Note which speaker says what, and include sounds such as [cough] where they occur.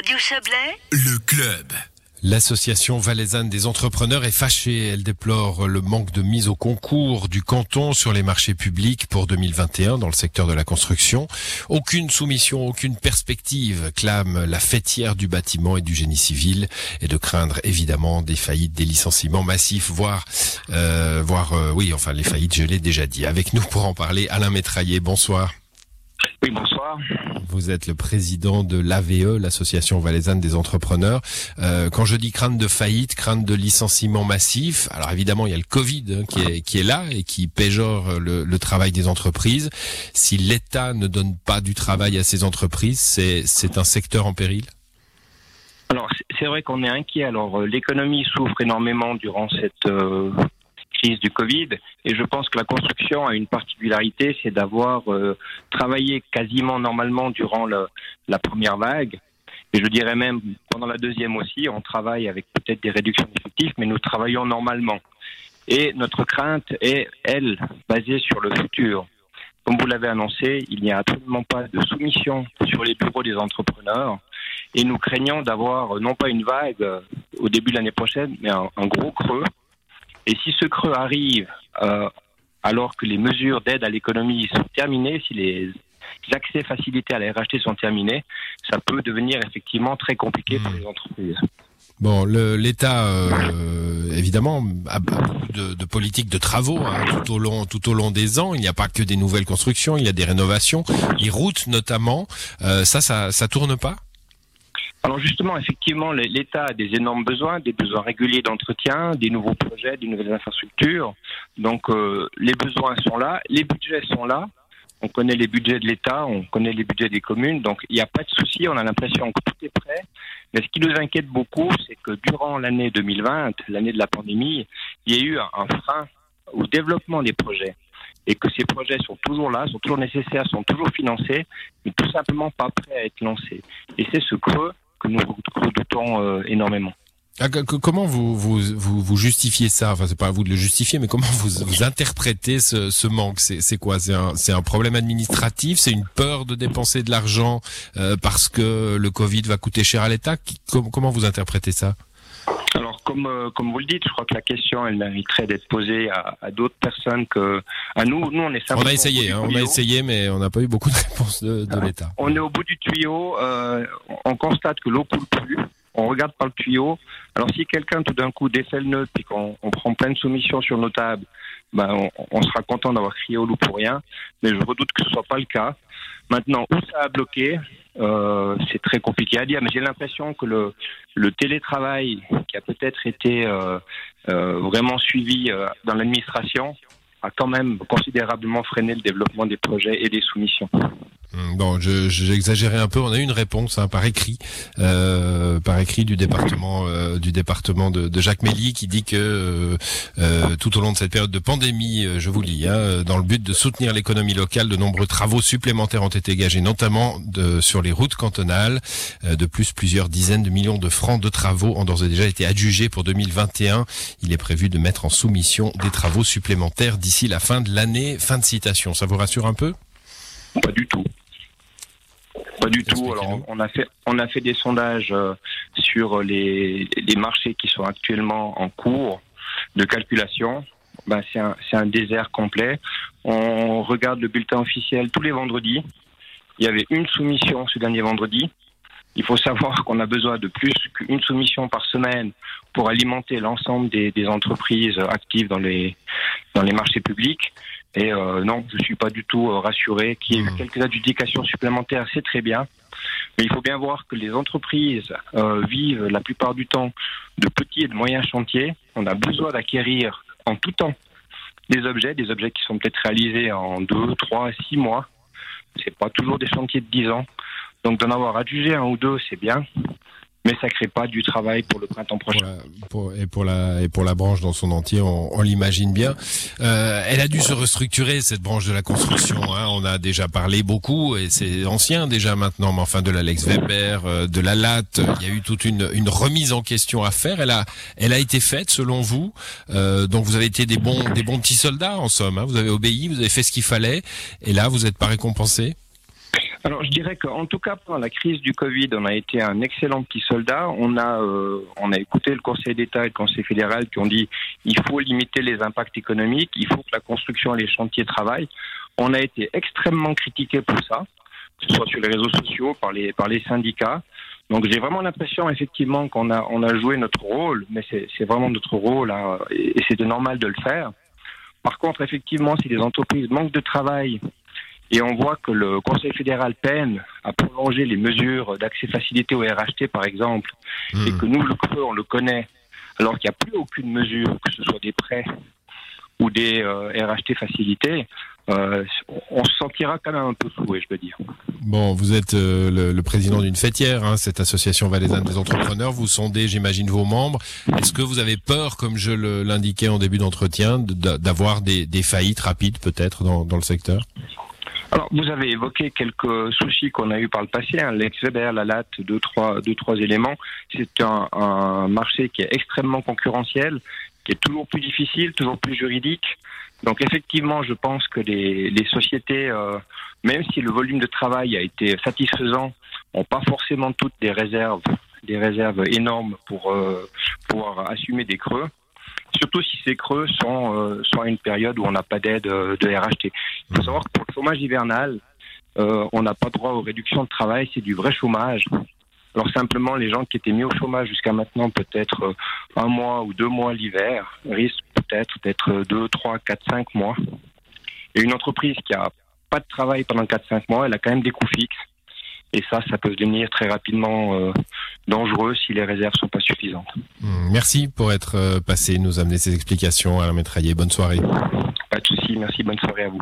Speaker 1: Radio Chablais,
Speaker 2: le club. L'association valaisanne des entrepreneurs est fâchée. Elle déplore le manque de mise au concours du canton sur les marchés publics pour 2021 dans le secteur de la construction. Aucune soumission, aucune perspective clame la fêtière du bâtiment et du génie civil et de craindre évidemment des faillites, des licenciements massifs, voire, euh, voire euh, oui, enfin les faillites, je l'ai déjà dit. Avec nous pour en parler, Alain Métraillé, bonsoir.
Speaker 3: Oui, bonsoir.
Speaker 2: Vous êtes le président de l'AVE, l'Association valaisanne des entrepreneurs. Euh, quand je dis crainte de faillite, crainte de licenciement massif, alors évidemment il y a le Covid hein, qui, est, là et qui péjore le, le travail des entreprises. Si l'État ne donne pas du travail à ces entreprises, c'est un secteur en péril?
Speaker 3: Alors c'est vrai qu'on est inquiet. Alors euh, l'économie souffre énormément durant cette euh, crise du Covid. Et je pense que la construction a une particularité, c'est d'avoir euh, travaillé quasiment normalement durant la première vague. Et je dirais même pendant la deuxième aussi, on travaille avec peut-être des réductions d'effectifs, mais nous travaillons normalement. Et notre crainte est, elle, basée sur le futur. Comme vous l'avez annoncé, il n'y a absolument pas de soumission sur les bureaux des entrepreneurs. Et nous craignons d'avoir non pas une vague au début de l'année prochaine, mais un gros creux et si ce creux arrive euh, alors que les mesures d'aide à l'économie sont terminées, si les accès facilités à la RHT sont terminés, ça peut devenir effectivement très compliqué pour les entreprises.
Speaker 2: Bon, l'État, euh, évidemment, a beaucoup de, de politiques de travaux hein, tout au long tout au long des ans. Il n'y a pas que des nouvelles constructions, il y a des rénovations, les routes notamment. Euh, ça, ça, ça tourne pas?
Speaker 3: Alors justement, effectivement, l'État a des énormes besoins, des besoins réguliers d'entretien, des nouveaux projets, des nouvelles infrastructures. Donc euh, les besoins sont là, les budgets sont là. On connaît les budgets de l'État, on connaît les budgets des communes, donc il n'y a pas de souci, on a l'impression que tout est prêt. Mais ce qui nous inquiète beaucoup, c'est que durant l'année 2020, l'année de la pandémie, il y a eu un frein au développement des projets et que ces projets sont toujours là, sont toujours nécessaires, sont toujours financés, mais tout simplement pas prêts à être lancés. Et c'est ce creux que nous redoutons euh, énormément.
Speaker 2: Ah, comment vous, vous, vous, justifiez ça? Enfin, c'est pas à vous de le justifier, mais comment vous, vous interprétez ce, ce manque? C'est quoi? C'est un, un, problème administratif? C'est une peur de dépenser de l'argent euh, parce que le Covid va coûter cher à l'État? Comment vous interprétez ça?
Speaker 3: Comme, euh, comme vous le dites, je crois que la question, elle mériterait d'être posée à, à d'autres personnes que à nous. Nous, on est
Speaker 2: simplement. On a essayé, hein, on a essayé, mais on n'a pas eu beaucoup de réponses de, de l'État.
Speaker 3: On est au bout du tuyau. Euh, on constate que l'eau coule plus. On regarde par le tuyau. Alors, si quelqu'un tout d'un coup défait le nœud et qu'on on prend plein de soumissions sur nos tables, ben, on, on sera content d'avoir crié au loup pour rien. Mais je redoute que ce soit pas le cas. Maintenant, où ça a bloqué euh, c'est très compliqué à dire, mais j'ai l'impression que le, le, télétravail qui a peut-être été euh, euh, vraiment suivi euh, dans l'administration a quand même considérablement freiné le développement des projets et des soumissions.
Speaker 2: Hum, bon, j'ai exagéré un peu. On a eu une réponse hein, par écrit, euh, par écrit du département euh, du département de, Jacques Méli qui dit que euh, tout au long de cette période de pandémie, je vous lis, hein, dans le but de soutenir l'économie locale, de nombreux travaux supplémentaires ont été engagés, notamment sur les routes cantonales. De plus, plusieurs dizaines de millions de francs de travaux ont d'ores et déjà été adjugés pour 2021. Il est prévu de mettre en soumission des travaux supplémentaires d'ici la fin de l'année. Fin de citation. Ça vous rassure un peu?
Speaker 3: Pas du tout. Pas du tout. Alors, on a fait, on a fait des sondages euh, sur les, les marchés qui sont actuellement en cours de calculation. Ben, c'est un, un, désert complet. On regarde le bulletin officiel tous les vendredis. Il y avait une soumission ce dernier vendredi. Il faut savoir [laughs] qu'on a besoin de plus qu'une soumission par semaine pour alimenter l'ensemble des, des, entreprises actives dans les, dans les marchés publics. Et euh, non, je suis pas du tout euh, rassuré. Qu'il y ait eu mmh. quelques adjudications supplémentaires, c'est très bien. Mais il faut bien voir que les entreprises euh, vivent la plupart du temps de petits et de moyens chantiers. On a besoin d'acquérir en tout temps des objets, des objets qui sont peut-être réalisés en deux, trois, six mois. C'est pas toujours des chantiers de dix ans. Donc d'en avoir adjugé un ou deux, c'est bien mais ça crée pas du travail pour le printemps prochain.
Speaker 2: Et pour la et pour la branche dans son entier, on, on l'imagine bien. Euh, elle a dû se restructurer cette branche de la construction. Hein. On a déjà parlé beaucoup et c'est ancien déjà maintenant, mais enfin de l'Alex Weber, euh, de la LAT, il y a eu toute une, une remise en question à faire. Elle a elle a été faite selon vous. Euh, donc vous avez été des bons des bons petits soldats en somme. Hein. Vous avez obéi, vous avez fait ce qu'il fallait et là vous n'êtes pas récompensé.
Speaker 3: Alors je dirais qu'en tout cas pendant la crise du Covid, on a été un excellent petit soldat. On a euh, on a écouté le Conseil d'État et le Conseil fédéral qui ont dit il faut limiter les impacts économiques, il faut que la construction et les chantiers travaillent. On a été extrêmement critiqué pour ça, que ce soit sur les réseaux sociaux, par les par les syndicats. Donc j'ai vraiment l'impression effectivement qu'on a on a joué notre rôle, mais c'est vraiment notre rôle hein, et, et c'est normal de le faire. Par contre, effectivement, si les entreprises manquent de travail et on voit que le Conseil fédéral peine à prolonger les mesures d'accès facilité au RHT, par exemple, hmm. et que nous, le Creux, on le connaît, alors qu'il n'y a plus aucune mesure, que ce soit des prêts ou des euh, RHT facilités, euh, on se sentira quand même un peu floué, je peux dire.
Speaker 2: Bon, vous êtes euh, le, président d'une fêtière, hein, cette association valaisanne des entrepreneurs. Vous sondez, j'imagine, vos membres. Est-ce que vous avez peur, comme je l'indiquais en début d'entretien, d'avoir des, des, faillites rapides peut-être dans, dans le secteur?
Speaker 3: Alors, vous avez évoqué quelques soucis qu'on a eu par le passé. Hein. L'ex-Weber, la latte, deux trois, deux, trois éléments. C'est un, un, marché qui est extrêmement concurrentiel, qui est toujours plus difficile, toujours plus juridique. Donc, effectivement, je pense que les, les sociétés, euh, même si le volume de travail a été satisfaisant, n'ont pas forcément toutes des réserves, des réserves énormes pour euh, pouvoir assumer des creux surtout si ces creux sont, euh, une période où on n'a pas d'aide euh, de RHT. Il faut savoir que pour le chômage hivernal, euh, on n'a pas droit aux réductions de travail, c'est du vrai chômage. Alors simplement, les gens qui étaient mis au chômage jusqu'à maintenant, peut-être un mois ou deux mois l'hiver, risquent peut-être d'être deux, trois, quatre, cinq mois. Et une entreprise qui a pas de travail pendant quatre, cinq mois, elle a quand même des coûts fixes. Et ça, ça peut devenir très rapidement euh, dangereux si les réserves sont pas suffisantes.
Speaker 2: Hmm, merci pour être euh, passé, nous amener ces explications à la Métraillé. Bonne soirée.
Speaker 3: Pas de souci, merci, bonne soirée à vous.